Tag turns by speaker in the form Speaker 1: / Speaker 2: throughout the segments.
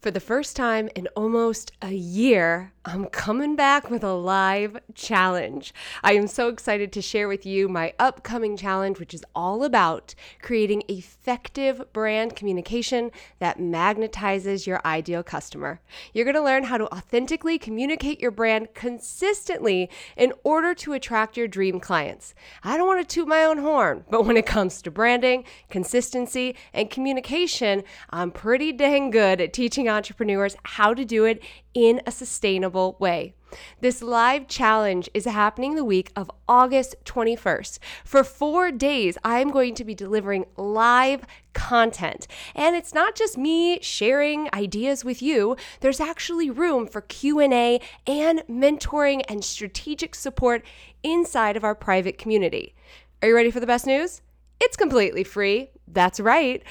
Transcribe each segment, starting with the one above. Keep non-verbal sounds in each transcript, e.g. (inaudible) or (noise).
Speaker 1: For the first time in almost a year, I'm coming back with a live challenge. I am so excited to share with you my upcoming challenge, which is all about creating effective brand communication that magnetizes your ideal customer. You're going to learn how to authentically communicate your brand consistently in order to attract your dream clients. I don't want to toot my own horn, but when it comes to branding, consistency, and communication, I'm pretty dang good at teaching entrepreneurs how to do it in a sustainable way. This live challenge is happening the week of August 21st. For 4 days, I'm going to be delivering live content. And it's not just me sharing ideas with you. There's actually room for Q&A and mentoring and strategic support inside of our private community. Are you ready for the best news? It's completely free. That's right.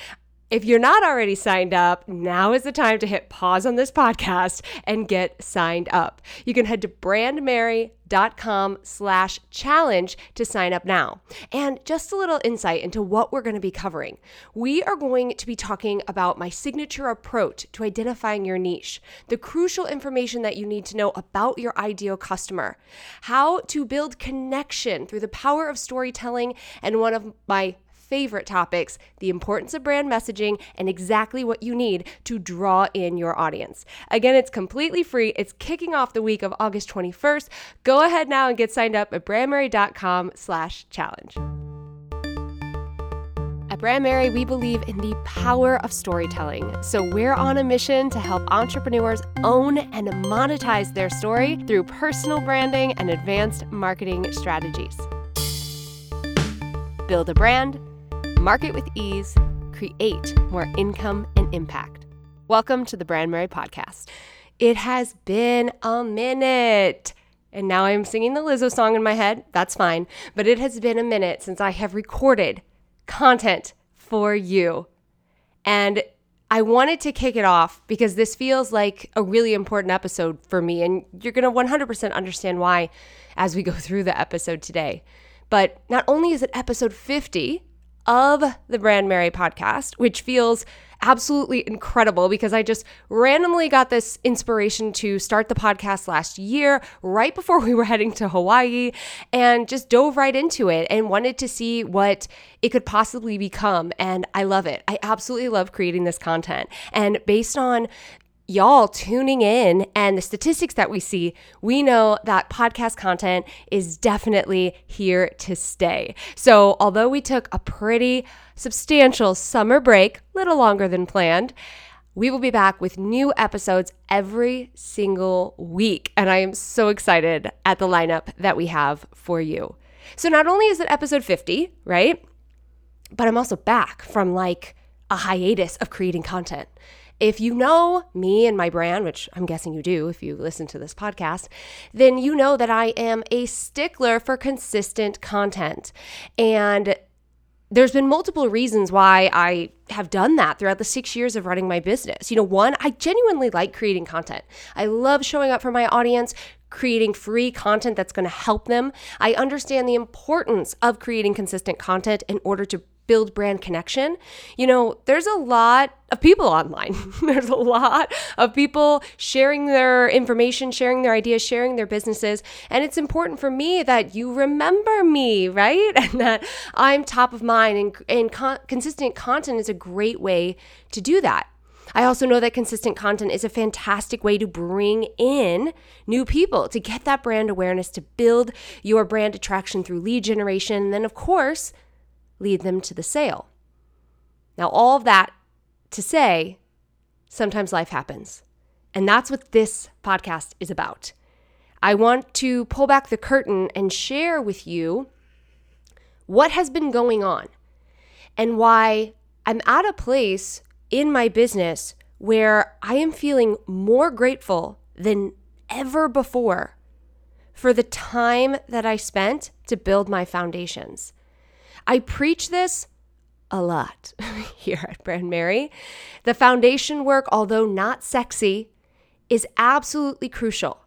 Speaker 1: If you're not already signed up, now is the time to hit pause on this podcast and get signed up. You can head to brandmerry.com slash challenge to sign up now. And just a little insight into what we're going to be covering. We are going to be talking about my signature approach to identifying your niche, the crucial information that you need to know about your ideal customer, how to build connection through the power of storytelling, and one of my favorite topics the importance of brand messaging and exactly what you need to draw in your audience. Again, it's completely free. It's kicking off the week of August 21st. Go ahead now and get signed up at brandmerry.com slash challenge. At Brandmerry, we believe in the power of storytelling. So we're on a mission to help entrepreneurs own and monetize their story through personal branding and advanced marketing strategies. Build a brand market with ease, create more income and impact. Welcome to the Brandmerry podcast. It has been a minute. And now I'm singing the Lizzo song in my head. That's fine. But it has been a minute since I have recorded content for you. And I wanted to kick it off because this feels like a really important episode for me. And you're going to 100% understand why as we go through the episode today. But not only is it episode 50, of the Brandmerry podcast, which feels absolutely incredible because I just randomly got this inspiration to start the podcast last year, right before (laughs) we were heading to Hawaii, and just dove right into it and wanted to see what it could possibly become. And I love it. I absolutely love creating this content. And based on y'all tuning in and the statistics that we see, we know that podcast content is definitely here to stay. So, although we took a pretty substantial summer break, a little longer than planned, we will be back with new episodes every single week. And I am so excited at the lineup that we have for you. So, not only is it episode 50, right? But I'm also back from like a hiatus of creating content. If you know me and my brand, which I'm guessing you do if you listen to this podcast, then you know that I am a stickler for consistent content. And there's been multiple reasons why I have done that throughout the six years of running my business. You know, one, I genuinely like creating content. I love showing up for my audience, creating free content that's going to help them. I understand the importance of creating consistent content in order to build brand connection. You know, there's a lot of people online. (laughs) there's a lot of people sharing their information, sharing their ideas, sharing their businesses. And it's important for me that you remember me, right? (laughs) And that I'm top of mind. And, and con- consistent content is a great way to do that. I also know that consistent content is a fantastic way to bring in new people, to get that brand awareness, to build your brand attraction through lead generation. And then, of course, lead them to the sale. Now, all of that to say, sometimes life happens. And that's what this podcast is about. I want to pull back the curtain and share with you what has been going on and why I'm at a place in my business where I am feeling more grateful than ever before for the time that I spent to build my foundations. I preach this a lot (laughs) here at Brandmerry. The foundation work, although not sexy, is absolutely crucial.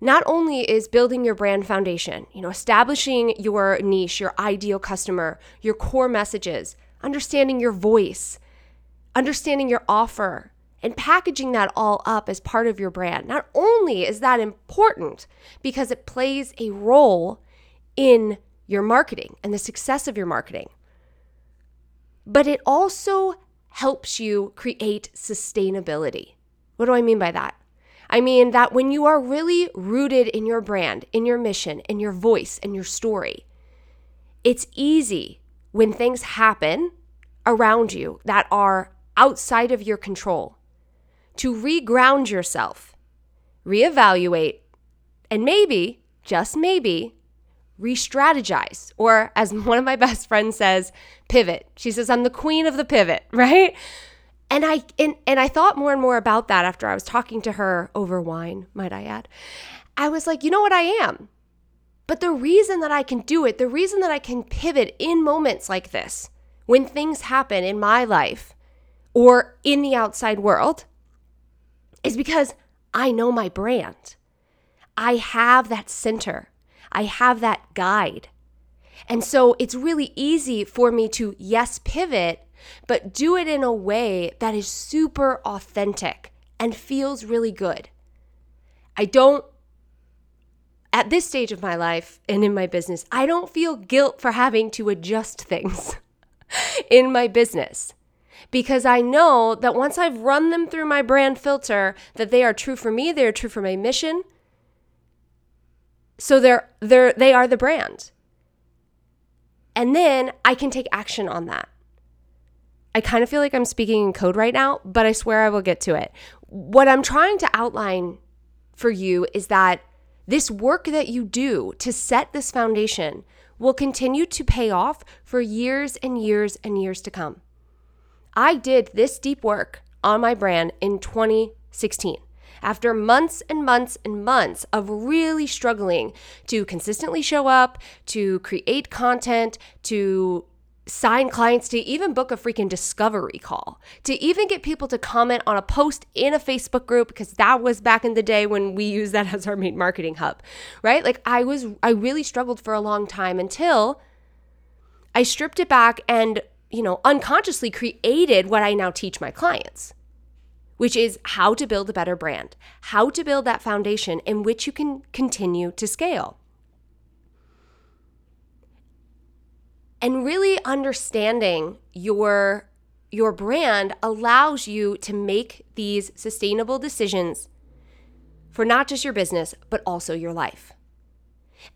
Speaker 1: Not only is building your brand foundation, you know, establishing your niche, your ideal customer, your core messages, understanding your voice, understanding your offer, and packaging that all up as part of your brand. Not only is that important because it plays a role in your marketing and the success of your marketing, but it also helps you create sustainability. What do I mean by that? I mean that when you are really rooted in your brand, in your mission, in your voice, and your story, it's easy when things happen around you that are outside of your control to reground yourself, reevaluate, and maybe, just maybe, re strategize. Or, as (laughs) one of my best friends says, pivot. She says, I'm the queen of the pivot, (laughs) right? And I and, and I thought more and more about that after I was talking to her over wine, might I add. I was like, you know what I am? But the reason that I can do it, the reason that I can pivot in moments like this, when things happen in my life or in the outside world, is because I know my brand. I have that center, I have that guide. And so it's really easy for me to, yes, pivot, but do it in a way that is super authentic and feels really good. I don't, at this stage of my life and in my business, I don't feel guilt for having to adjust (laughs) things in my business because I know that once I've run them through my brand filter, that they are true for me, they are true for my mission. So they're they're they are the brand. And then I can take action on that. I kind of feel like I'm speaking in code right now, but I swear I will get to it. What I'm trying to outline for you is that this work that you do to set this foundation will continue to pay off for years and years and years to come. I did this deep work on my brand in 2016 after months and months and months of really struggling to consistently show up, to create content, to sign clients, to even book a freaking discovery call, to even get people to comment on a post in a Facebook group, because that was back in the day when we (laughs) used that as our main marketing hub, right? Like I was, I really struggled for a long time until I stripped it back and, you know, unconsciously created what I now teach my clients which is how to build a better brand, how to build that foundation in which you can continue to scale. And really understanding your your brand allows you to make these sustainable decisions for not just your business, but also your life.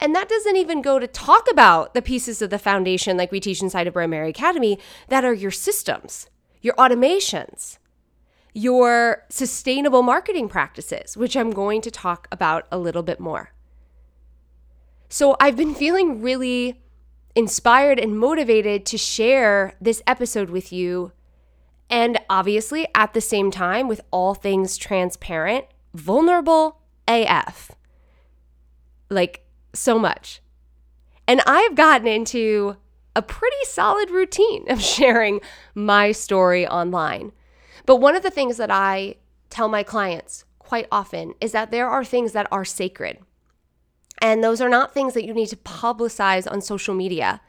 Speaker 1: And that doesn't even go to talk about the pieces of the foundation like we teach inside of Brandmerry Academy that are your systems, your automations, your sustainable marketing practices, which I'm going to talk about a little bit more. So I've been feeling really inspired and motivated to share this episode with you. And obviously, at the same time, with all things transparent, vulnerable AF. Like, so much. And I've gotten into a pretty solid routine of (laughs) sharing my story online. But one of the things that I tell my clients quite often is that there are things that are sacred. And those are not things that you need to publicize on social media.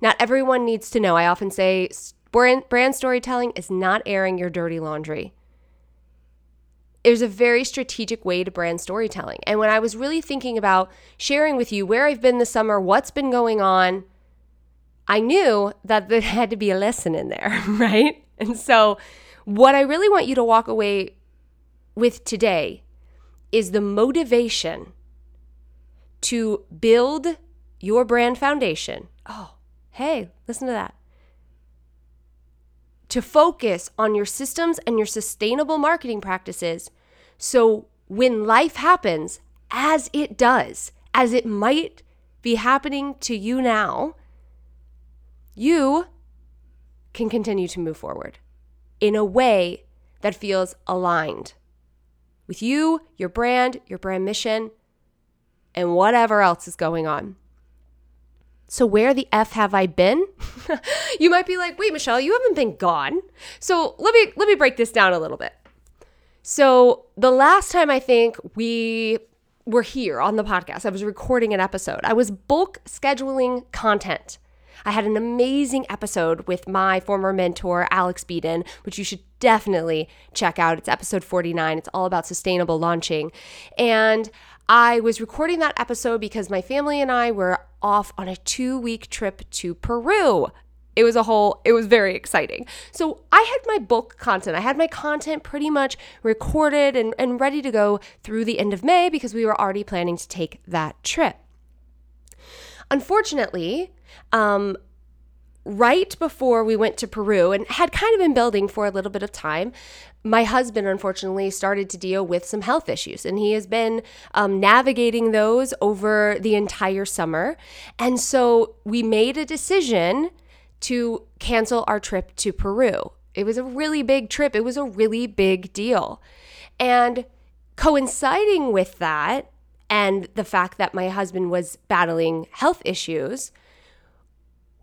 Speaker 1: Not everyone needs to know. I often say brand storytelling is not airing your dirty laundry. There's a very strategic way to brand storytelling. And when I was really thinking about sharing with you where I've been this summer, what's been going on, I knew that there (laughs) had to be a lesson in there, (laughs) right? And so what I really want you to walk away with today is the motivation to build your brand foundation. Oh, hey, listen to that. To focus on your systems and your sustainable marketing practices so when life happens, as it does, as it might be happening to you now, you can continue to move forward in a way that feels aligned with you, your brand, your brand mission, and whatever else is going on. So, where the F have I been? (laughs) you might be like, wait, Michelle, you haven't been gone. So, let me let me break this down a little bit. So, the last time I think we were here on the podcast, I was recording an episode. I was bulk scheduling content. I had an amazing episode with my former mentor, Alex Beadon, which you should definitely check out. It's episode 49. It's all about sustainable launching. And I was recording that episode because my family and I were off on a two week trip to Peru. It was a whole, it was very exciting. So I had my bulk content. I had my content pretty much recorded and, and ready to go through the end of May because we were already planning to take that trip. Unfortunately, um, right before we went to Peru and had kind of been building for a little bit of time, my husband unfortunately started to deal with some health issues and he has been um, navigating those over the entire summer. And so we made a decision to cancel our trip to Peru. It was a really big trip, it was a really big deal. And coinciding with that, and the fact that my husband was battling health issues,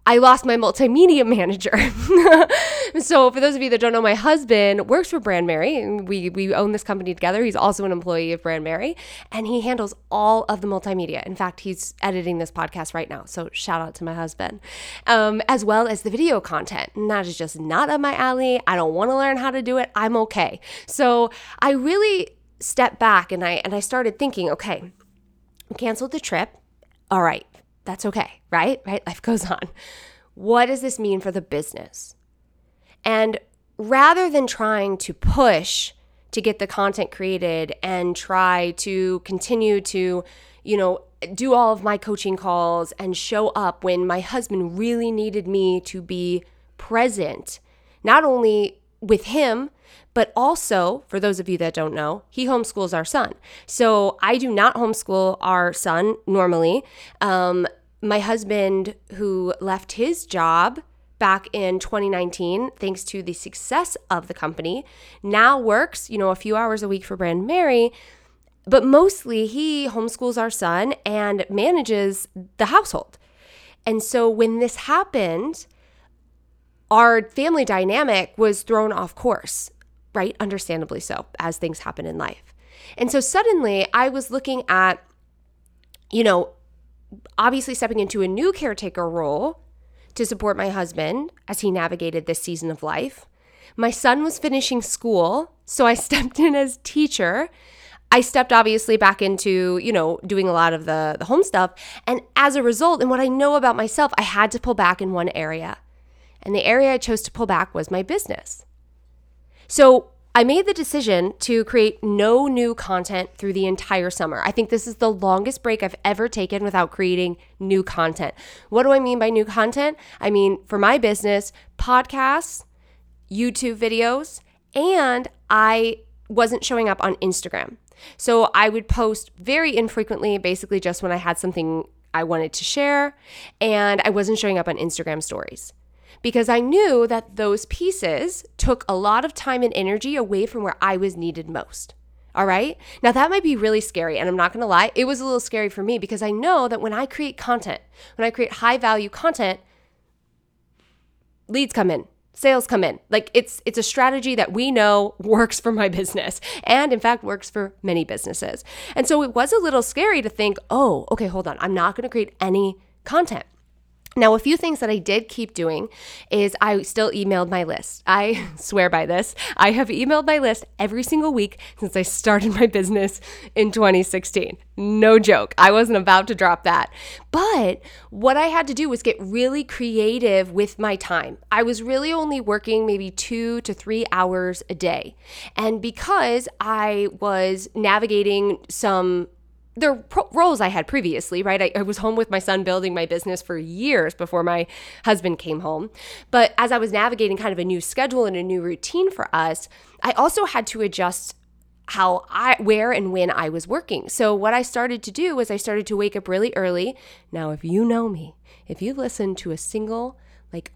Speaker 1: I lost my multimedia (laughs) manager. (laughs) so, for those of you that don't know, my husband works for Brandmerry, and we we own this company together. He's also an employee of Brandmerry, and he handles all of the multimedia. In fact, he's editing this podcast right now. So, shout out to my husband, um, as well as the video content. And that is just not up my alley. I don't want to learn how to do it. I'm okay. So, I really stepped back and I and I started thinking, okay, canceled the trip. All right, that's okay, right? Right? Life goes on. What does this mean for the business? And rather than trying to push to get the content created and try to continue to, you know, do all of my coaching calls and show up when my husband really needed me to be present, not only with him, but also, for those of you that don't know, he homeschools our son. So I do not homeschool our son normally. Um, my husband, who left his job back in 2019 thanks to the success of the company now works you know a few hours a week for brandmerry but mostly he homeschools our son and manages the household and so when this happened our family dynamic was thrown off course right understandably so as things happen in life and so suddenly i was looking at you know obviously stepping into a new caretaker role to support my husband as he navigated this season of life. My son was finishing school, so I (laughs) stepped in as teacher. I stepped obviously back into, you know, doing a lot of the the home stuff, and as a result, and what I know about myself, I had to pull back in one area. And the area I chose to pull back was my business. So, I made the decision to create no new content through the entire summer. I think this is the longest break I've ever taken without creating new content. What do I mean by new content? I mean, for my business, podcasts, YouTube videos, and I wasn't showing up on Instagram. So I would post very infrequently, basically just when I had something I wanted to share, and I wasn't showing up on Instagram stories because I knew that those pieces took a lot of time and energy away from where I was needed most. All right. Now, that might be really scary. And I'm not going to lie, it was a little scary for me because I know that when I create content, when I create high value content, leads come in sales come in like it's it's a strategy that we know works for my (laughs) business and in fact works for many businesses and so it was a little scary to think oh okay hold on i'm not going to create any content now, a few things that I did keep doing is I still emailed my list. I (laughs) swear by this. I have emailed my list every single week since I started my business in 2016. No joke. I wasn't about to drop that. But what I had to do was get really creative with my time. I was really only working maybe two to three hours a day. And because I was navigating some they're pro- roles I had previously, right? I, I, was home with my son building my business for years before my husband came home. But as I was navigating kind of a new schedule and a new routine for us, I also had to adjust how I where and when I was working. So what I started to do was I started to wake up really early. Now if you know me, if you listen to a single like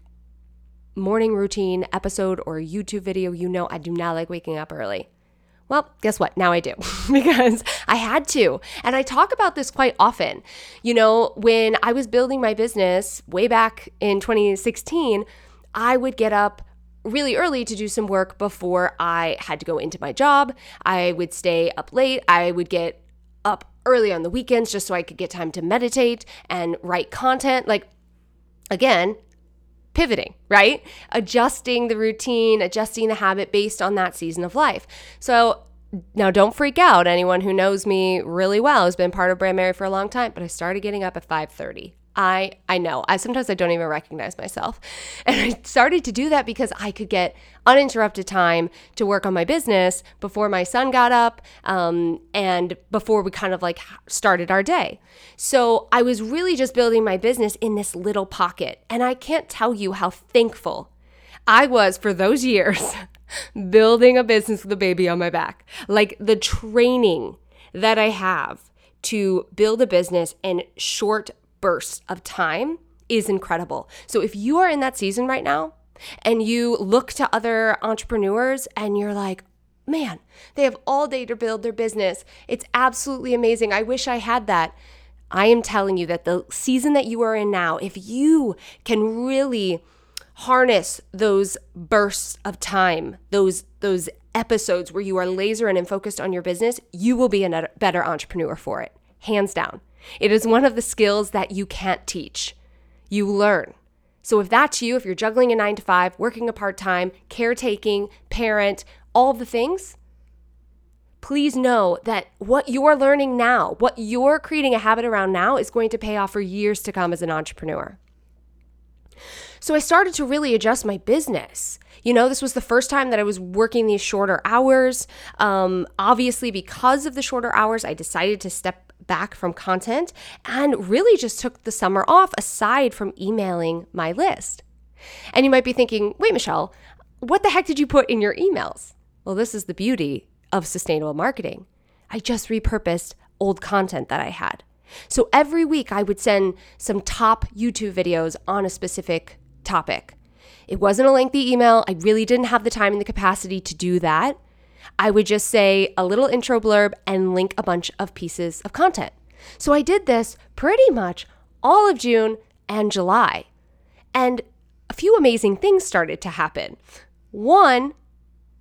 Speaker 1: morning routine episode or YouTube video, you know I do not like waking up early. Well, guess what? Now I do (laughs) because I had to. And I talk about this quite often. You know, when I was building my business way back in 2016, I would get up really early to do some work before I had to go into my job. I would stay up late. I would get up early on the weekends just so I could get time to meditate and write content. Like, again, pivoting, right? Adjusting the routine, adjusting the habit based on that season of life. So now don't freak out. Anyone who knows me really well has been part of Brandmerry for a long time, but I started getting up at 5:30. I I know. I sometimes I don't even recognize myself. (laughs) And I started to do that because I could get uninterrupted time to work on my business before my son got up um, and before we kind of like started our day. So I was really just building my business in this little pocket. And I can't tell you how thankful I was for those years (laughs) building a business with a baby on my back. Like the training that I have to build a business in short bursts of time is incredible. So if you are in that season right now and you look to other entrepreneurs and you're like, man, they have all day to build their business. It's absolutely amazing. I wish I had that. I am telling you that the season that you are in now, if you can really harness those bursts of time, those those episodes where you are laser and focused on your business, you will be a better entrepreneur for it. Hands down. It is one of the skills that you can't teach. You learn. So if that's you, if you're juggling a 9 to 5, working a part-time, caretaking, parent, all the things, please know that what you're learning now, what you're creating a habit around now is going to pay off for years to come as an entrepreneur. So I started to really adjust my business. You know, this was the first time that I was working these shorter hours. Um, obviously, because of the shorter hours, I decided to step back from content and really just took the summer off aside from emailing my list. And you might be thinking, wait, Michelle, what the heck did you put in your emails? Well, this is the beauty of sustainable marketing. I just repurposed old content that I had. So every week I would send some top YouTube videos on a specific topic. It wasn't a lengthy email. I really didn't have the time and the capacity to do that. I would just say a little intro blurb and link a bunch of pieces of content. So I did this pretty much all of June and July. And a few amazing things started to happen. One,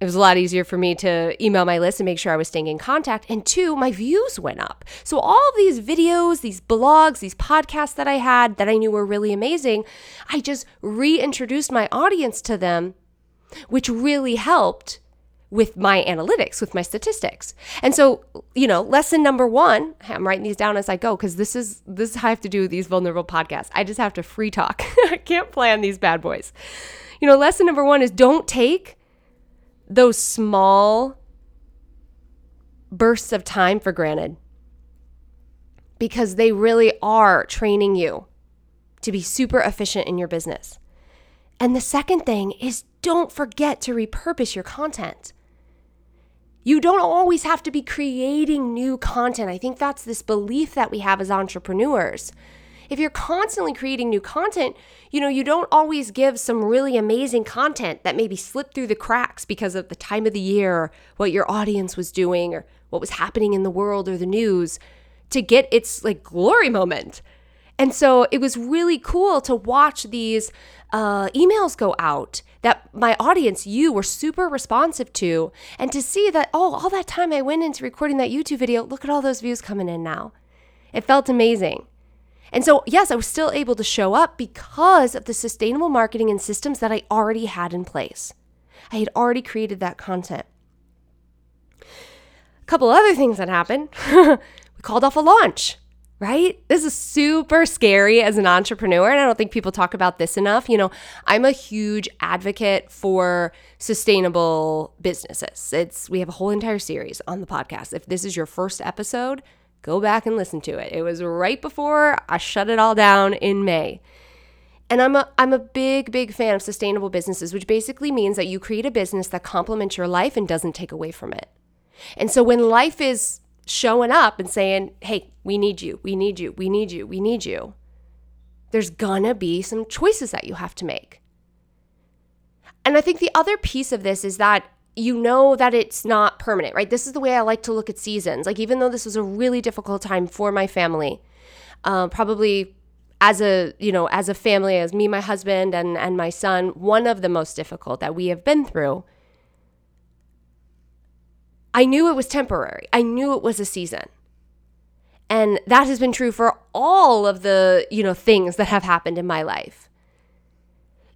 Speaker 1: it was a lot easier for me to email my list and make sure I was staying in contact. And two, my views went up. So, all these videos, these blogs, these podcasts that I had that I knew were really amazing, I just reintroduced my audience to them, which really helped with my analytics, with my statistics. And so, you know, lesson number one, I'm writing these down as I go because this is this is how I have to do these vulnerable podcasts. I just have to free talk. (laughs) I can't plan these bad boys. You know, lesson number one is don't take those small bursts of time for granted because they really are training you to be super efficient in your business. And the second thing is don't forget to repurpose your content. You don't always have to be creating new content. I think that's this belief that we have as entrepreneurs. If you're constantly creating new content, you know, you don't always give some really amazing content that maybe slipped through the cracks because of the time of the year, what your audience was doing, or what was happening in the world or the news to get its like glory moment. And so it was really cool to watch these uh, emails go out that my audience, you, were super responsive to, and to see that, oh, all that time I went into recording that YouTube video, look at all those views coming in now. It felt amazing. And so, yes, I was still able to show up because of the sustainable marketing and systems that I already had in place. I had already created that content. A couple other things that happened. (laughs) we called off a launch right? This is super scary as an entrepreneur. And I don't think people talk about this enough. You know, I'm a huge advocate for sustainable businesses. It's we have a whole entire series on the podcast. If this is your first episode, go back and listen to it. It was right before I shut it all down in May. And I'm a I'm a big big fan of sustainable businesses, which basically means that you create a business that complements your life and doesn't take away from it. And so when life is showing up and saying, hey, we need you, we need you, we need you, we need you, there's gonna be some choices that you have to make. And I think the other piece of this is that you know that it's not permanent, right? This is the way I like to look at seasons. Like, even though this was a really difficult time for my family, uh, probably as a you know as a family as me my husband and and my son one of the most difficult that we have been through I knew it was temporary. I knew it was a season. And that has been true for all of the, you know, things that have happened in my life.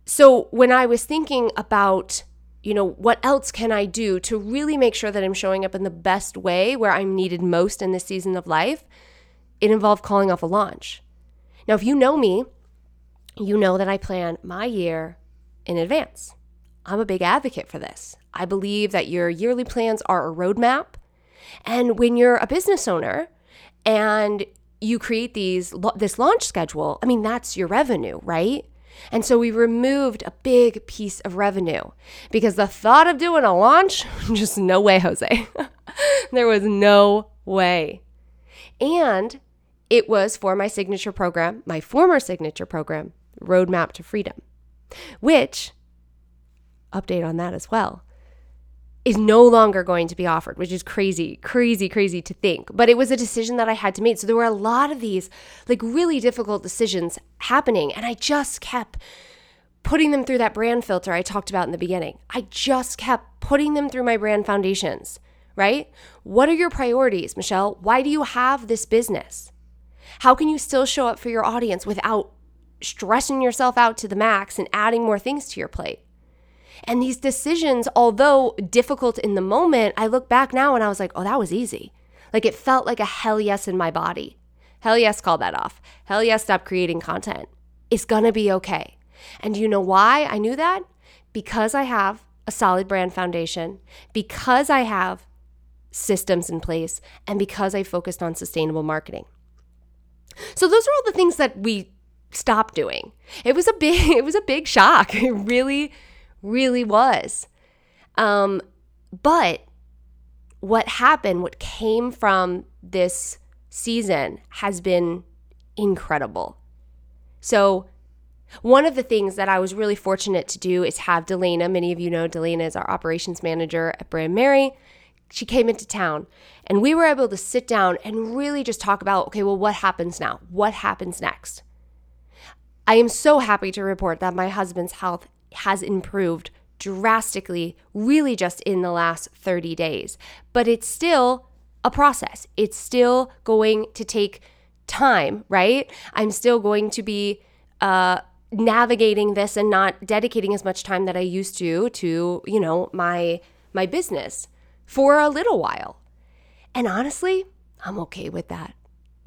Speaker 1: So when I was thinking about, you know, what else can I do to really make sure that I'm showing up in the best way where I'm needed most in this season of life, it involved calling off a launch. Now, if you know me, you know that I plan my year in advance. I'm a big advocate for this. I believe that your yearly plans are a roadmap. And when you're a business owner and you create these this launch schedule, I mean that's your revenue, right? And so we removed a big piece of revenue because the thought of doing a launch, (laughs) just no way, Jose. (laughs) there was no way. And it was for my signature program, my former signature program, Roadmap to Freedom, which, update on that as well, is no longer going to be offered, which is crazy, crazy, crazy to think. But it was a decision that I had to make. So there were a lot of these like really difficult decisions happening. And I just kept putting them through that brand filter I talked about in the beginning. I just kept putting them through my brand foundations, right? What are your priorities, Michelle? Why do you have this business? How can you still show up for your audience without stressing yourself out to the max and adding more things to your plate? And these decisions, although difficult in the moment, I look back now and I was like, oh, that was easy. Like it felt like a hell yes in my body. Hell yes, call that off. Hell yes, stop creating content. It's gonna be okay. And you know why I knew that? Because I have a solid brand foundation, because I have systems in place, and because I focused on sustainable marketing. So those are all the things that we stopped doing. It was a big (laughs) it was a big shock. It really really was. Um, but what happened, what came from this season has been incredible. So, one of the things that I was really fortunate to do is have Delana. Many of you know Delana is our operations manager at Brandmerry. She came into town and we were able to sit down and really just talk about okay, well, what happens now? What happens next? I am so happy to report that my husband's health has improved drastically, really just in the last 30 days. But it's still a process. It's still going to take time, right? I'm still going to be uh, navigating this and not dedicating as much time that I used to to, you know, my my business for a little while. And honestly, I'm okay with that.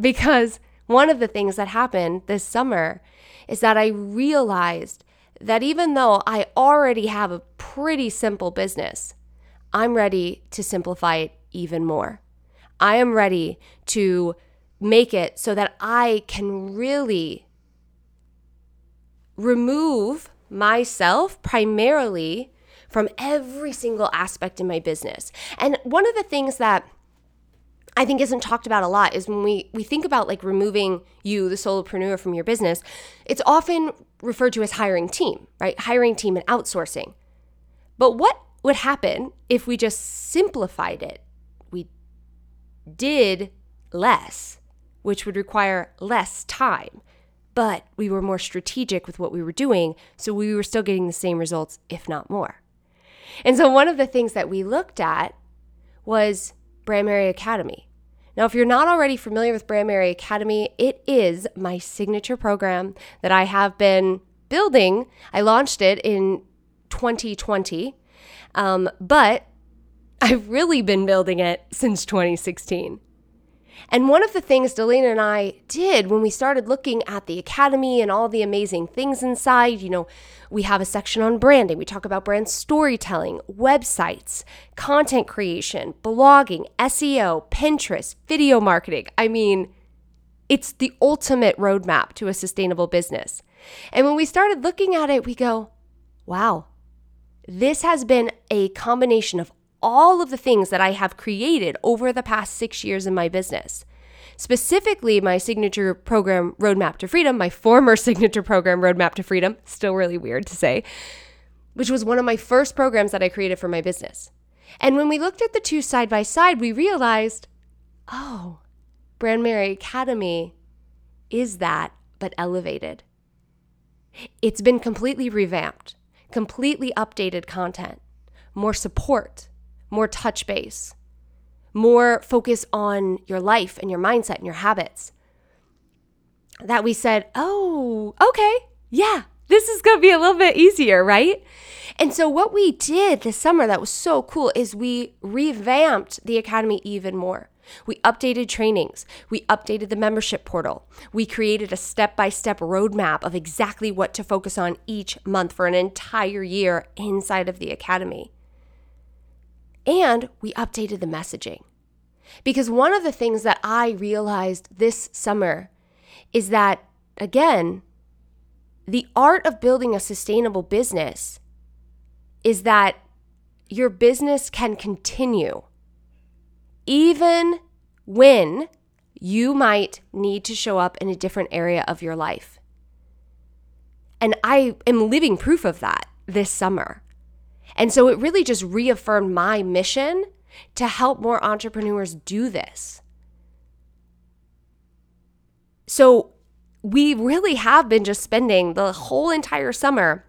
Speaker 1: Because one of the things that happened this summer is that I realized that even though I already have a pretty simple business, I'm ready to simplify it even more. I am ready to make it so that I can really remove myself primarily from every single aspect in my business. And one of the things that I think isn't talked about a lot is when we we think about like removing you the solopreneur from your business, it's often referred to as hiring team, right? Hiring team and outsourcing. But what would happen if we just simplified it? We did less, which would require less time, but we were more strategic with what we were doing, so we were still getting the same results, if not more. And so one of the things that we looked at was Brandmerry Academy. Now, if you're not already familiar with Brandmerry Academy, it is my signature program that I have been building. I launched it in 2020, um, but I've really been building it since 2016. And one of the things Delana and I did when we started looking at the academy and all the amazing things inside, you know, we have a section on branding. We talk about brand storytelling, websites, content creation, blogging, SEO, Pinterest, video marketing. I mean, it's the ultimate roadmap to a sustainable business. And when we started looking at it, we go, wow, this has been a combination of all of the things that I have created over the past six years in my business. Specifically, my signature program, Roadmap to Freedom, my former (laughs) signature program, Roadmap to Freedom, still really weird to say, which was one of my first programs that I created for my business. And when we looked at the two side by side, we realized, oh, Brandmerry Academy is that, but elevated. It's been completely revamped, completely updated content, more support, more touch base, more focus on your life and your mindset and your habits. That we said, oh, okay, yeah, this is going to be a little bit easier, right? And so, what we did this summer that was so cool is we revamped the Academy even more. We updated trainings. We updated the membership portal. We created a step by step roadmap of exactly what to focus on each month for an entire year inside of the Academy. And we updated the messaging. Because one of the things that I realized this summer is that, again, the art of building a sustainable business is that your business can continue even when you might need to show up in a different area of your life. And I am living proof of that this summer. And so it really just reaffirmed my mission to help more entrepreneurs do this. So we really have been just spending the whole entire summer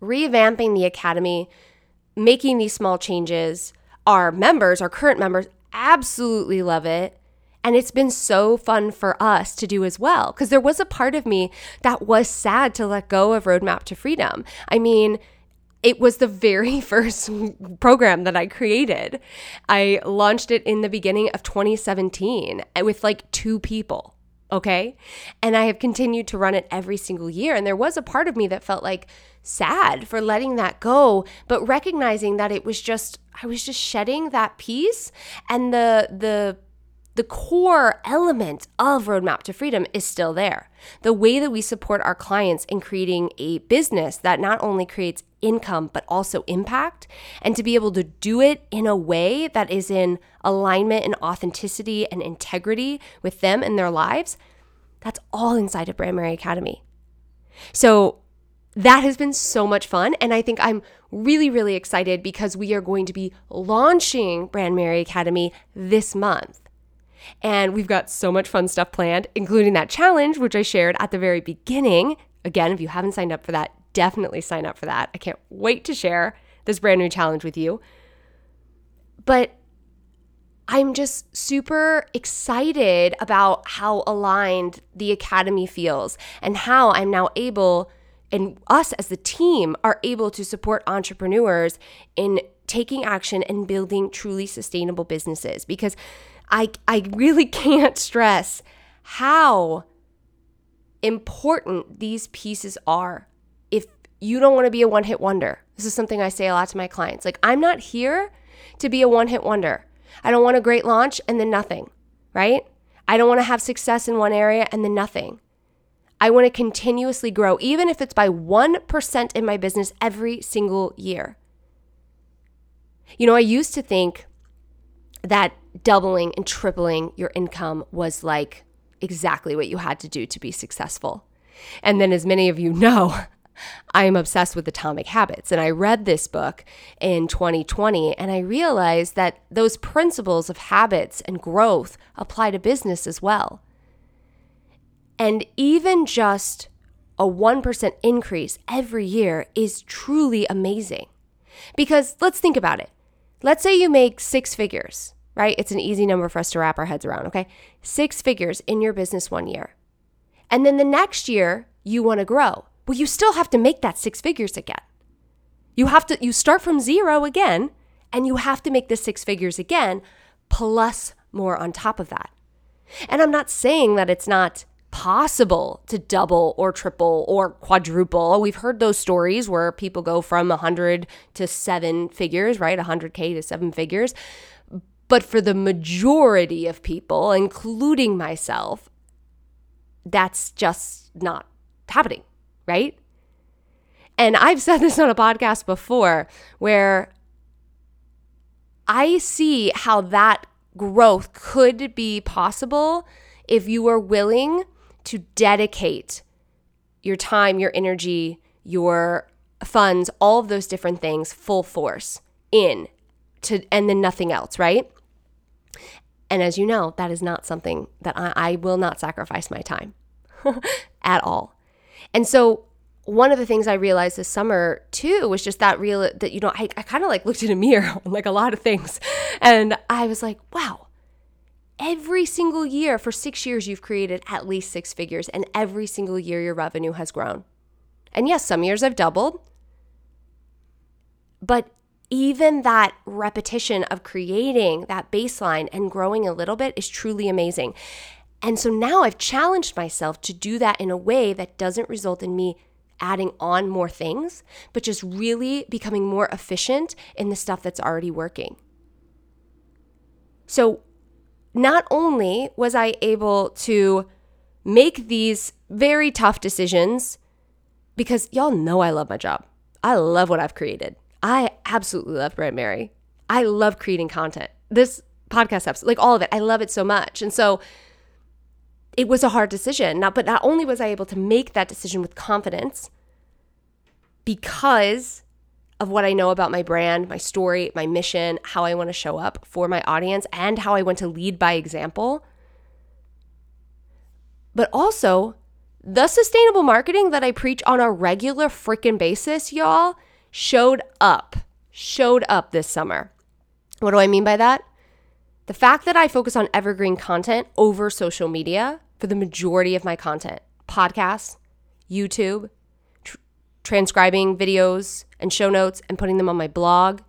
Speaker 1: revamping the academy, making these small changes. Our members, our current members, absolutely love it. And it's been so fun for us to do as well. Because there was a part of me that was sad to let go of Roadmap to Freedom. I mean, it was the very (laughs) first program that I created. I launched it in the beginning of 2017 uh, with like two people. Okay. And I have continued to run it every single year. And there was a part of me that felt like sad for letting that go, but recognizing that it was just, I was just shedding that piece and the, the, the core element of Roadmap to Freedom is still there. The way that we support our clients in creating a business that not only creates income, but also impact, and to be able to do it in a way that is in alignment and authenticity and integrity with them and their lives, that's all inside of Brandmerry Academy. So that has been so much fun. And I think I'm really, really excited because we are going to be launching Brandmerry Academy this month. And we've got so much fun stuff planned, including that challenge, which I shared at the very beginning. Again, if you haven't signed up for that, definitely sign up for that. I can't wait to share this brand new challenge with you. But I'm just super excited about how aligned the Academy feels and how I'm now able, and us as the team are able to support entrepreneurs in taking action and building truly sustainable businesses. Because I, I really (laughs) can't stress how important these pieces are if you don't want to be a one hit wonder. This is something I say a lot to my clients. Like, I'm not here to be a one hit wonder. I don't want a great launch and then nothing, right? I don't want to have success in one area and then nothing. I want to continuously grow, even if it's by 1% in my business every single year. You know, I used to think that doubling and tripling your income was like exactly what you had to do to be successful. And then, as many of you know, (laughs) I am obsessed with atomic habits. And I read this book in 2020 and I realized that those principles of habits and growth apply to business as well. And even just a 1% increase every year is truly amazing. Because let's think about it. Let's say you make six figures, right? It's an easy number for us to wrap our heads around, okay? Six figures in your business one year. And then the next year, you want to grow. Well, you still have to make that six figures again. You have to, you start from zero again, and you have to make the six figures again, plus more on top of that. And I'm not saying that it's not possible to double or triple or quadruple. We've heard those stories where people go from 100 to seven figures, right? 100K to seven figures. But for the majority of people, including myself, that's just not happening right? And I've said this on a podcast before where I see how that growth could be possible if you are willing to dedicate your time, your energy, your funds, all of those different things full force in to and then nothing else, right? And as you know, that is not something that I, I will not sacrifice my time (laughs) at all. And so one of the things I realized this summer too was just that real that you know I, I kind of like looked in a mirror (laughs) like a lot of things and I was like wow every single year for 6 years you've created at least six figures and every single year your revenue has grown And yes, some years I've doubled. But even that repetition of creating that baseline and growing a little bit is truly amazing. And so now I've challenged myself to do that in a way that doesn't result in me adding on more things, but just really becoming more efficient in the stuff that's already working. So not only was I able to make these very tough decisions, because y'all know I love my job. I love what I've created. I absolutely love Brandmerry. I love creating content. This podcast episode, like all of it, I love it so much. And so it was a hard decision. Now, but not only was I able to make that decision with confidence because of what I know about my brand, my story, my mission, how I want to show up for my audience, and how I want to lead by example. But also, the sustainable marketing that I preach on a regular freaking basis, y'all, showed up, showed up this summer. What do I mean by that? The fact that I focus on evergreen content over social media for the majority of my content podcasts, YouTube, tr- transcribing videos and show notes and putting them on my blog,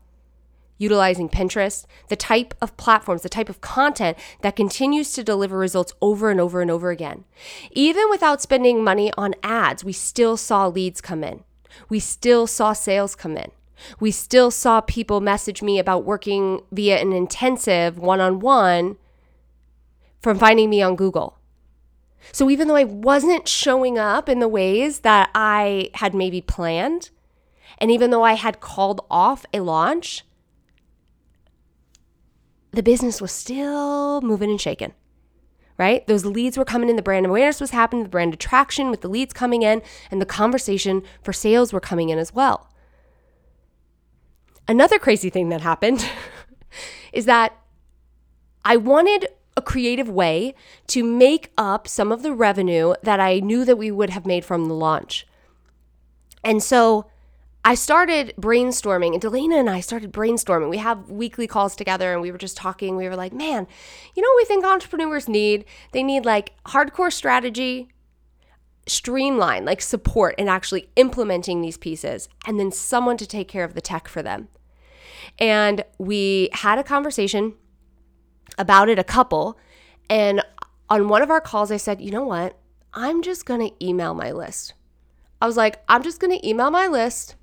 Speaker 1: utilizing Pinterest, the type of platforms, the type of content that continues to deliver results over and over and over again. Even without spending money on ads, we still saw leads come in. We still saw sales come in. We still saw people message me about working via an intensive one on one from finding me on Google. So even though I wasn't showing up in the ways that I had maybe planned, and even though I had called off a launch, the business was still moving and shaking, right? Those leads were coming in, the brand awareness was happening, the brand attraction with the leads coming in, and the conversation for sales were coming in as well. Another crazy thing that happened (laughs) is that I wanted a creative way to make up some of the revenue that I knew that we would have made from the launch. And so I started brainstorming, and Delana and I started brainstorming. We have weekly calls together, and we were just talking. We were like, man, you know what we think entrepreneurs need? They need like hardcore strategy, streamline, like support, and actually implementing these pieces, and then someone to take care of the tech for them. And we had a conversation about it a couple. And on one of our calls, I said, you know what? I'm just going to email my list. I was like, I'm just going to email my list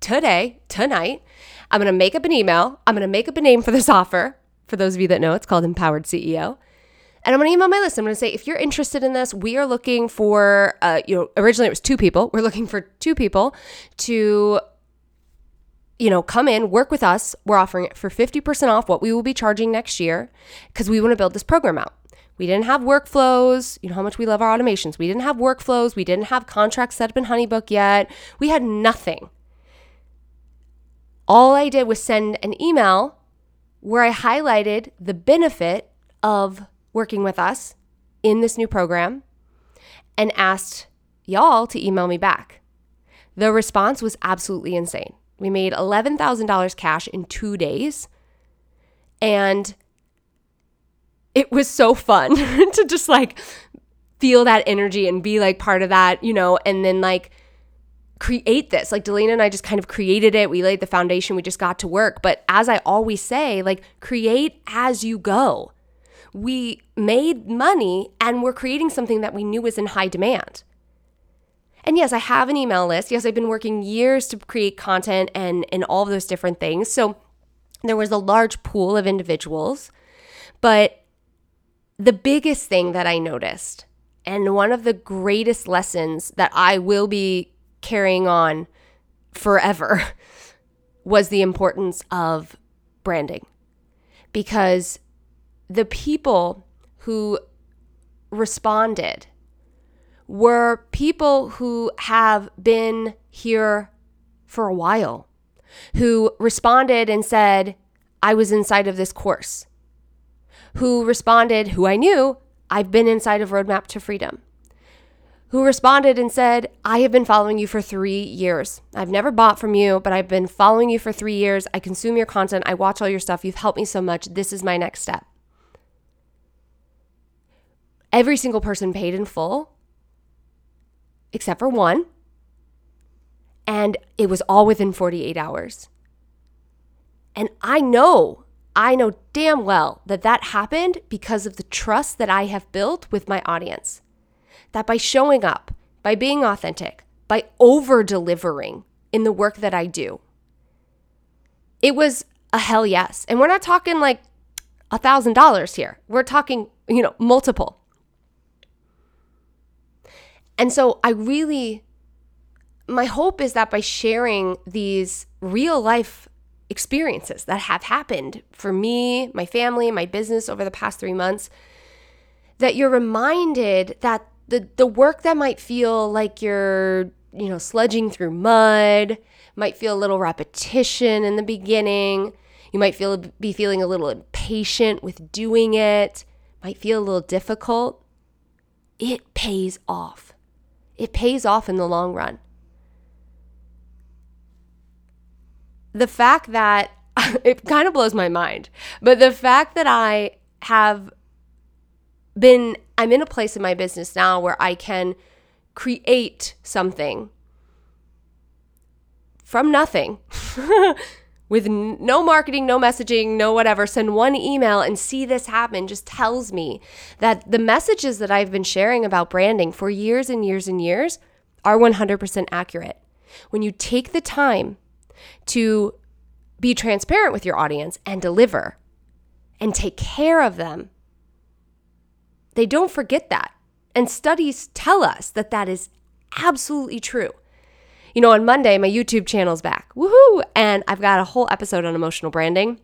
Speaker 1: today, tonight. I'm going to make up an email. I'm going to make up a name for this offer. For those of you that know, it's called Empowered CEO. And I'm going to email my list. I'm going to say, if you're interested in this, we are looking for, uh, you know, originally it was two people. We're looking for two people to you know, come in, work with us. We're offering it for 50% off what we will be charging next year because we want to build this program out. We didn't have workflows. You know how much we love our automations. We didn't have workflows. We didn't have contracts set up in Honeybook yet. We had nothing. All I did was send an email where I highlighted the benefit of working with us in this new program and asked y'all to email me back. The response was absolutely insane. We made $11,000 cash in two days. And it was so fun (laughs) to just like feel that energy and be like part of that, you know, and then like create this. Like Delana and I just kind of created it. We laid the foundation, we just got to work. But as I always say, like create as you go. We made money and we're creating something that we knew was in high demand. And yes, I have an email list. Yes, I've been working years to create content and, and all of those different things. So there was a large pool of individuals. But the biggest thing that I noticed, and one of the greatest lessons that I will be carrying on forever, (laughs) was the importance of branding. Because the people who responded were people who have been here for a while, who responded and said, I was inside of this course, who responded, who I knew, I've been inside of Roadmap to Freedom, who responded and said, I have been following you for three years. I've never bought from you, but I've been following you for three years. I consume your content, I watch all your stuff. You've helped me so much. This is my next step. Every single person paid in full except for one. And it was all within 48 hours. And I know, I know damn well that that happened because of the trust that I have built with my audience. That by showing up, by being authentic, by over delivering in the work that I do, it was a hell yes. And we're not talking like a thousand dollars here. We're talking, you know, multiple. And so I really, my hope is that by sharing these real life experiences that have happened for me, my family, my business over the past three months, that you're reminded that the, the work that might feel like you're, you know, sludging through mud, might feel a little repetition in the beginning. You might feel be feeling a little impatient with doing it, might feel a little difficult. It pays off. It pays off in the long run. The fact that (laughs) it kind of blows my mind, but the fact that I have been, I'm in a place in my business now where I can create something from nothing (laughs) with no marketing, no messaging, no whatever, send one email and see this happen just tells me that the messages that I've been sharing about branding for years and years and years are 100% accurate. When you take the time to be transparent with your audience and deliver and take care of them, they don't forget that. And studies tell us that that is absolutely true. You know, on Monday, my YouTube channel's back. Woohoo! And I've got a whole episode on emotional branding.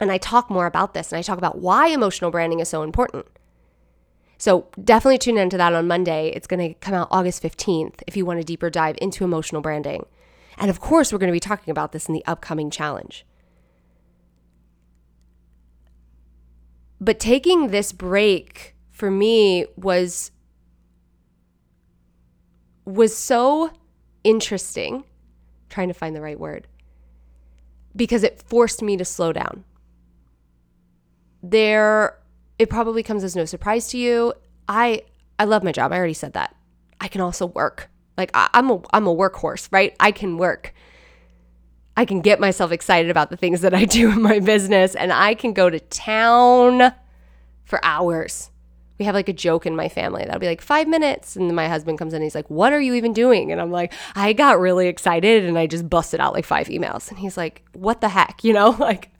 Speaker 1: And I talk more about this and I talk about why emotional branding is so important. So definitely tune into that on Monday. It's going to come out August 15th if you want a deeper dive into emotional branding. And of course, we're going to be talking about this in the upcoming challenge. But taking this break for me was was so interesting, trying to find the right word, because it forced me to slow down. There, it probably comes as no surprise to you. I I love my job. I already said that. I can also work. Like I, I'm a I'm a workhorse, right? I can work. I can get myself excited about the things that I (laughs) do in my business, and I can go to town for hours we have like a joke in my family that'll be like five minutes and my husband comes in and he's like what are you even doing? And i'm like i got really excited and i just busted out like five emails. And he's like what the heck (laughs) you know like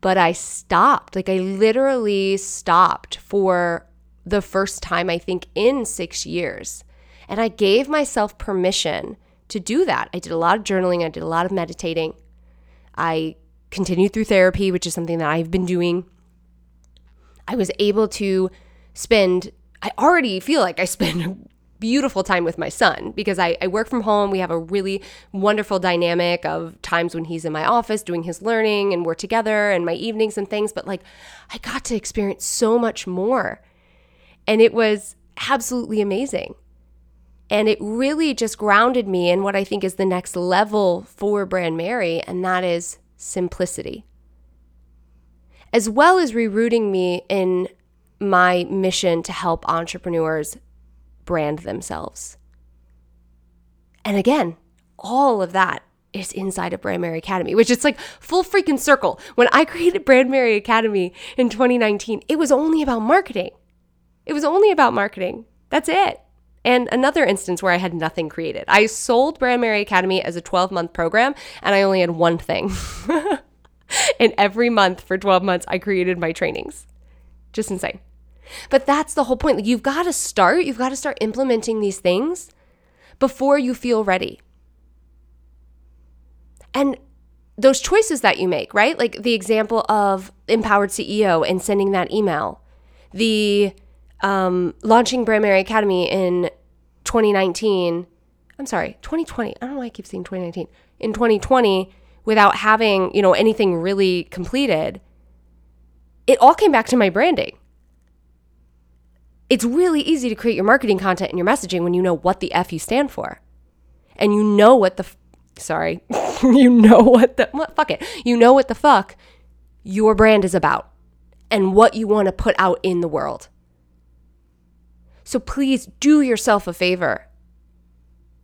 Speaker 1: but i stopped like i literally stopped for the first time i think in six years. And i gave myself permission to do that. I did a lot of journaling i did a lot of meditating. I continued through therapy which is something that i've been doing I was able to spend, I already feel like I (laughs) spend beautiful time with my son because I, I work from home. We have a really wonderful dynamic of times when he's in my office doing his learning and we're together and my evenings and things. But like, I got to experience so much more. And it was absolutely amazing. And it really just grounded me in what I think is the next level for Brandmerry, and that is simplicity as well as rerouting me in my mission to help entrepreneurs brand themselves. And again, all of that is inside of Brandmerry Academy, which is like full freaking circle. When I created Brandmerry Academy in 2019, it was only about marketing. It was only about marketing. That's it. And another instance where I had nothing created. I sold Brandmerry Academy as a 12 month program and I only had one thing. (laughs) (laughs) and every month for 12 months, I created my trainings. Just insane. But that's the whole point. You've got to start, you've got to start implementing these things before you feel ready. And those choices that you make, right? Like the example of Empowered CEO and sending that email, the um, launching Brandmerry Academy in 2019. I'm sorry, 2020. I don't know why I keep saying 2019. In 2020, without having, you know, anything really completed, it all came back to my branding. It's really easy to create your marketing content and your messaging when you know what the F you stand for. And you know what the, f- sorry, (laughs) you know what the, what, fuck it. You know what the fuck your brand is about and what you want to put out in the world. So please do yourself a favor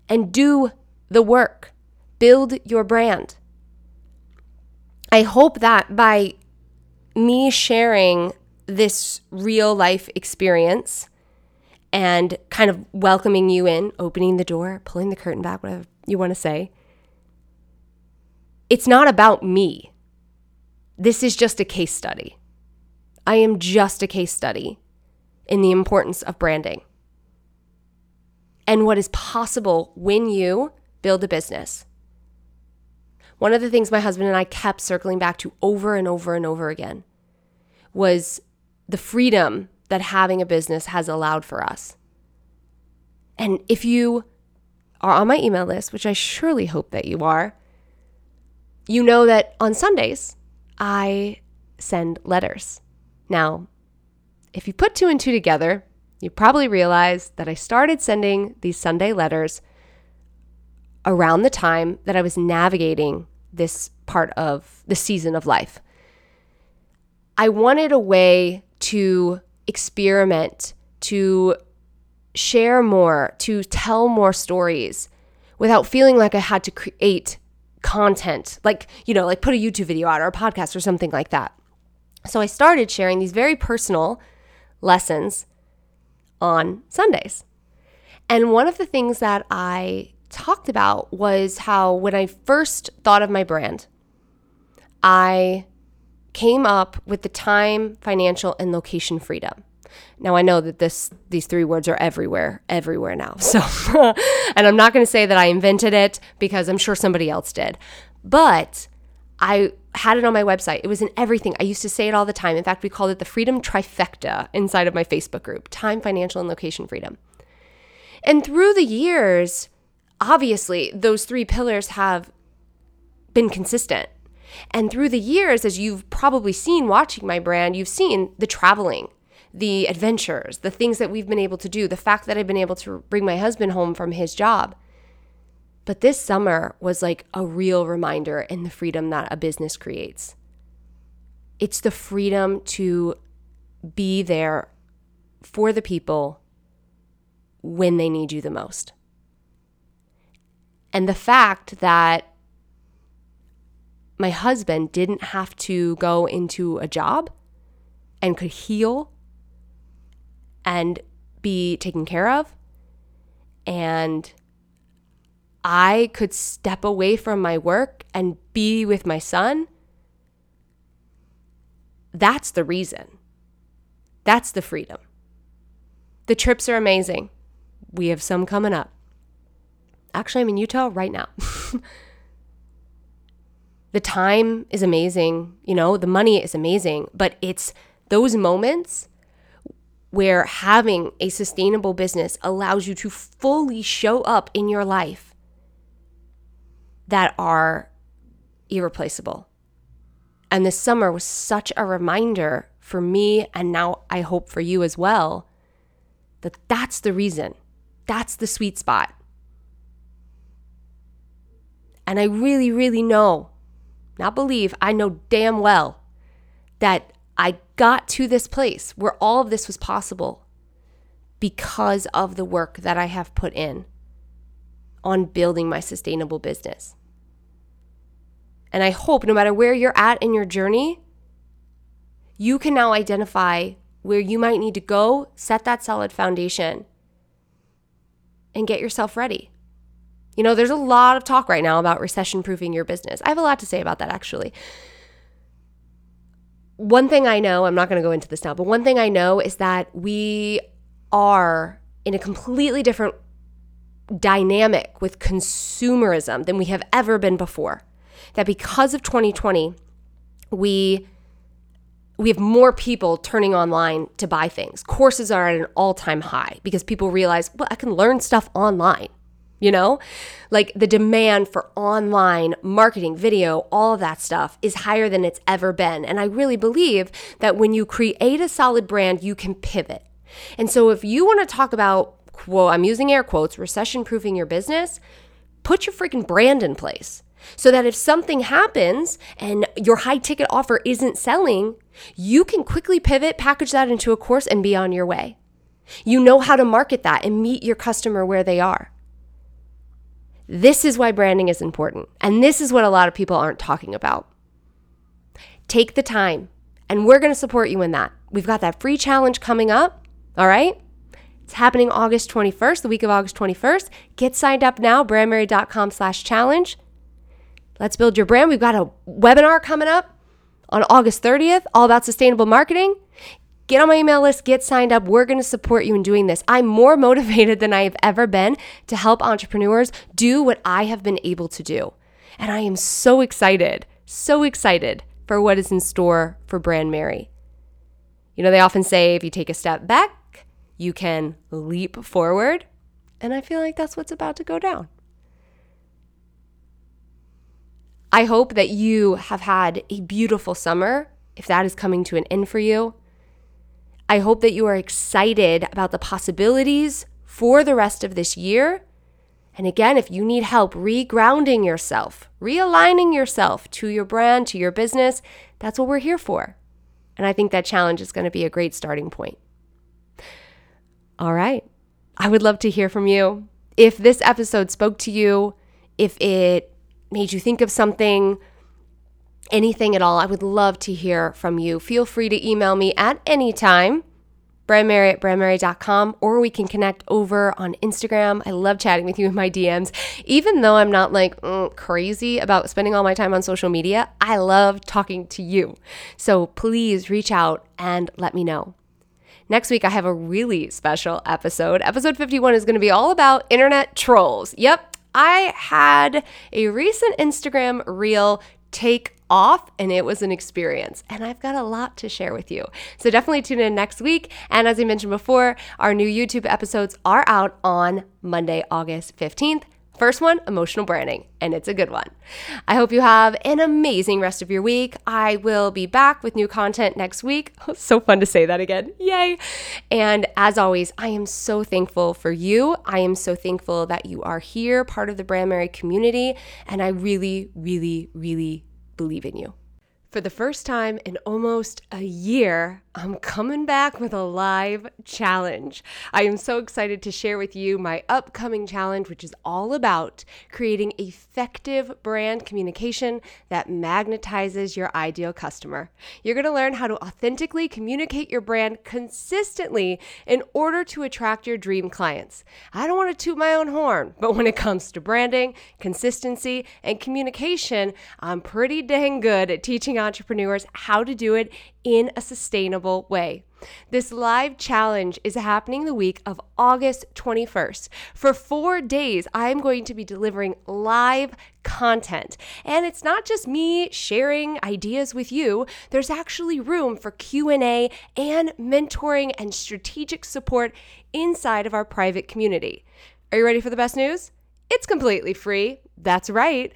Speaker 1: and do the work. Build your brand. I hope that by me sharing this real life experience and kind of welcoming you in, opening the door, pulling the curtain back, whatever you want to say, it's not about me. This is just a case study. I am just a case study in the importance of branding and what is possible when you build a business. One of the things my husband and I kept circling back to over and over and over again was the freedom that having a business has allowed for us. And if you are on my email list, which I surely hope that you are, you know that on Sundays, I send letters. Now, if you put two and two together, you probably realize that I started sending these Sunday letters around the time that I was navigating this part of the season of life. I wanted a way to experiment, to share more, to tell more stories without feeling like I had to create content, like, you know, like put a YouTube video out or a podcast or something like that. So I started sharing these very personal lessons on Sundays. And one of the things that I talked about was how when I first thought of my brand, I came up with the time, financial, and location freedom. Now I know that this these three words are everywhere, everywhere now. (laughs) So and I'm not going to say that I invented it because I'm sure somebody else did. But I had it on my website. It was in everything. I used to say it all the time. In fact, we called it the freedom trifecta inside of my Facebook group time, financial, and location freedom. And through the years, obviously, those three pillars have been consistent. And through the years, as you've probably seen watching my brand, you've seen the traveling, the adventures, the things that we've been able to do, the fact that I've been able to bring my husband home from his job. But this summer was like a real reminder in the freedom that a business creates. It's the freedom to be there for the people when they need you the most. And the fact that my husband didn't have to go into a job and could heal and be taken care of and I could step away from my work and be with my son, that's the reason. That's the freedom. The trips are amazing. We have some coming up. Actually, I'm in Utah right now. (laughs) the time is amazing, you know, the money is amazing, but it's those moments where having a sustainable business allows you to fully show up in your life that are irreplaceable. And this summer was such a reminder for me, and now I hope for you as well, that that's the reason. That's the sweet spot. And I really, really know, not believe, I know damn well that I got to this place where all of this was possible because of the work that I have put in on building my sustainable business. And I hope no matter where you're at in your journey, you can now identify where you might need to go, set that solid foundation, and get yourself ready. You know, there's a lot of talk right now about recession proofing your business. I have a lot to say about that actually. One thing I know, I'm not going to go into this now, but one thing I know is that we are in a completely different dynamic with consumerism than we have ever been before that because of 2020, we we have more people turning online to buy things. Courses are at an all-time high because people realize, well, I can learn stuff online. You know, like the demand for online marketing, video, all of that stuff is higher than it's ever been. And I really believe that when you create a solid brand, you can pivot. And so if you want to talk about, well, I'm using air quotes, recession proofing your business, put your freaking brand in place so that if something happens and your high ticket offer isn't selling, you can quickly pivot, package that into a course, and be on your way. You know how to market that and meet your customer where they are. This is why branding is important. And this is what a lot of people aren't talking about. Take the time, and we're going to support you in that. We've got that free challenge coming up. All right. It's happening August 21st, the week of August 21st. Get signed up now, brandmerry.com slash challenge. Let's build your brand. We've got a webinar coming up on August 30th, all about sustainable marketing. Get on my email list, get signed up. We're going to support you in doing this. I'm more (laughs) motivated than I have ever been to help entrepreneurs do what I have been able to do. And I am so excited, so excited for what is in store for Brandmerry. You know, they often say if you take a step back, you can leap forward. And I feel like that's what's about to go down. I hope that you have had a beautiful summer, if that is coming to an end for you. I hope that you are excited about the possibilities for the rest of this year. And again, if you need help regrounding yourself, realigning yourself to your brand, to your business, that's what we're here for. And I think that challenge is going to be a great starting point. All right. I would love to hear from you. If this episode spoke to you, if it made you think of something, anything at all, I would love to hear from you. Feel free to email me at any time, brandmerry at brandmerry.com, or we can connect over on Instagram. I love chatting with you in my DMs. Even though I'm not like mm, crazy about spending all my time on social media, I love talking to you. So please reach out and let me know. Next week, I have a really special episode. Episode 51 is going to be all about internet trolls. Yep, I had a recent Instagram reel take off and it was an experience. And I've got a lot to share with you. So definitely tune in next week. And as I mentioned before, our new YouTube episodes are out on Monday, August 15th. First one, emotional branding, and it's a good one. I hope you have an amazing rest of your week. I will be back with new content next week. (laughs) Oh, so fun to say that again. Yay. And as always, I am so thankful for you. I am so thankful that you are here, part of the Brandmerry community, and I really, really, really believe in you. For the first time in almost a year, I'm coming back with a live challenge. I am so excited to share with you my upcoming challenge, which is all about creating effective brand communication that magnetizes your ideal customer. You're going to learn how to authentically communicate your brand consistently in order to attract your dream clients. I don't want to toot my own horn, but when it comes to branding, consistency, and communication, I'm pretty dang good at teaching entrepreneurs how to do it in a sustainable way. This live challenge is happening the week of August 21st. For 4 days, I'm going to be delivering live content. And it's not just me sharing ideas with you. There's actually room for Q&A and mentoring and strategic support inside of our private community. Are you ready for the best news? It's completely free. That's right.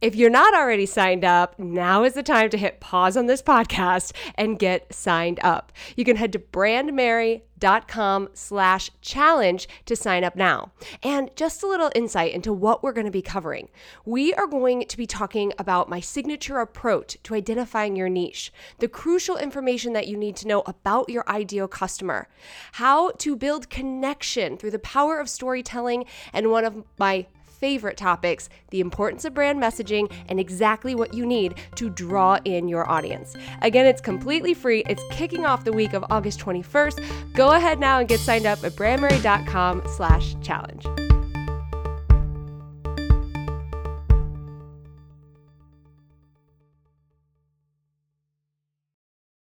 Speaker 1: If you're not already signed up, now is the time to hit pause on this podcast and get signed up. You can head to brandmerry.com slash challenge to sign up now. And just a little insight into what we're going to be covering. We are going to be talking about my signature approach to identifying your niche, the crucial information that you need to know about your ideal customer, how to build connection through the power of storytelling, and one of my favorite topics the importance of brand messaging and exactly what you need to draw in your audience. Again, it's completely free. It's kicking off the week of August 21st. Go ahead now and get signed up at brandmerry.com slash challenge.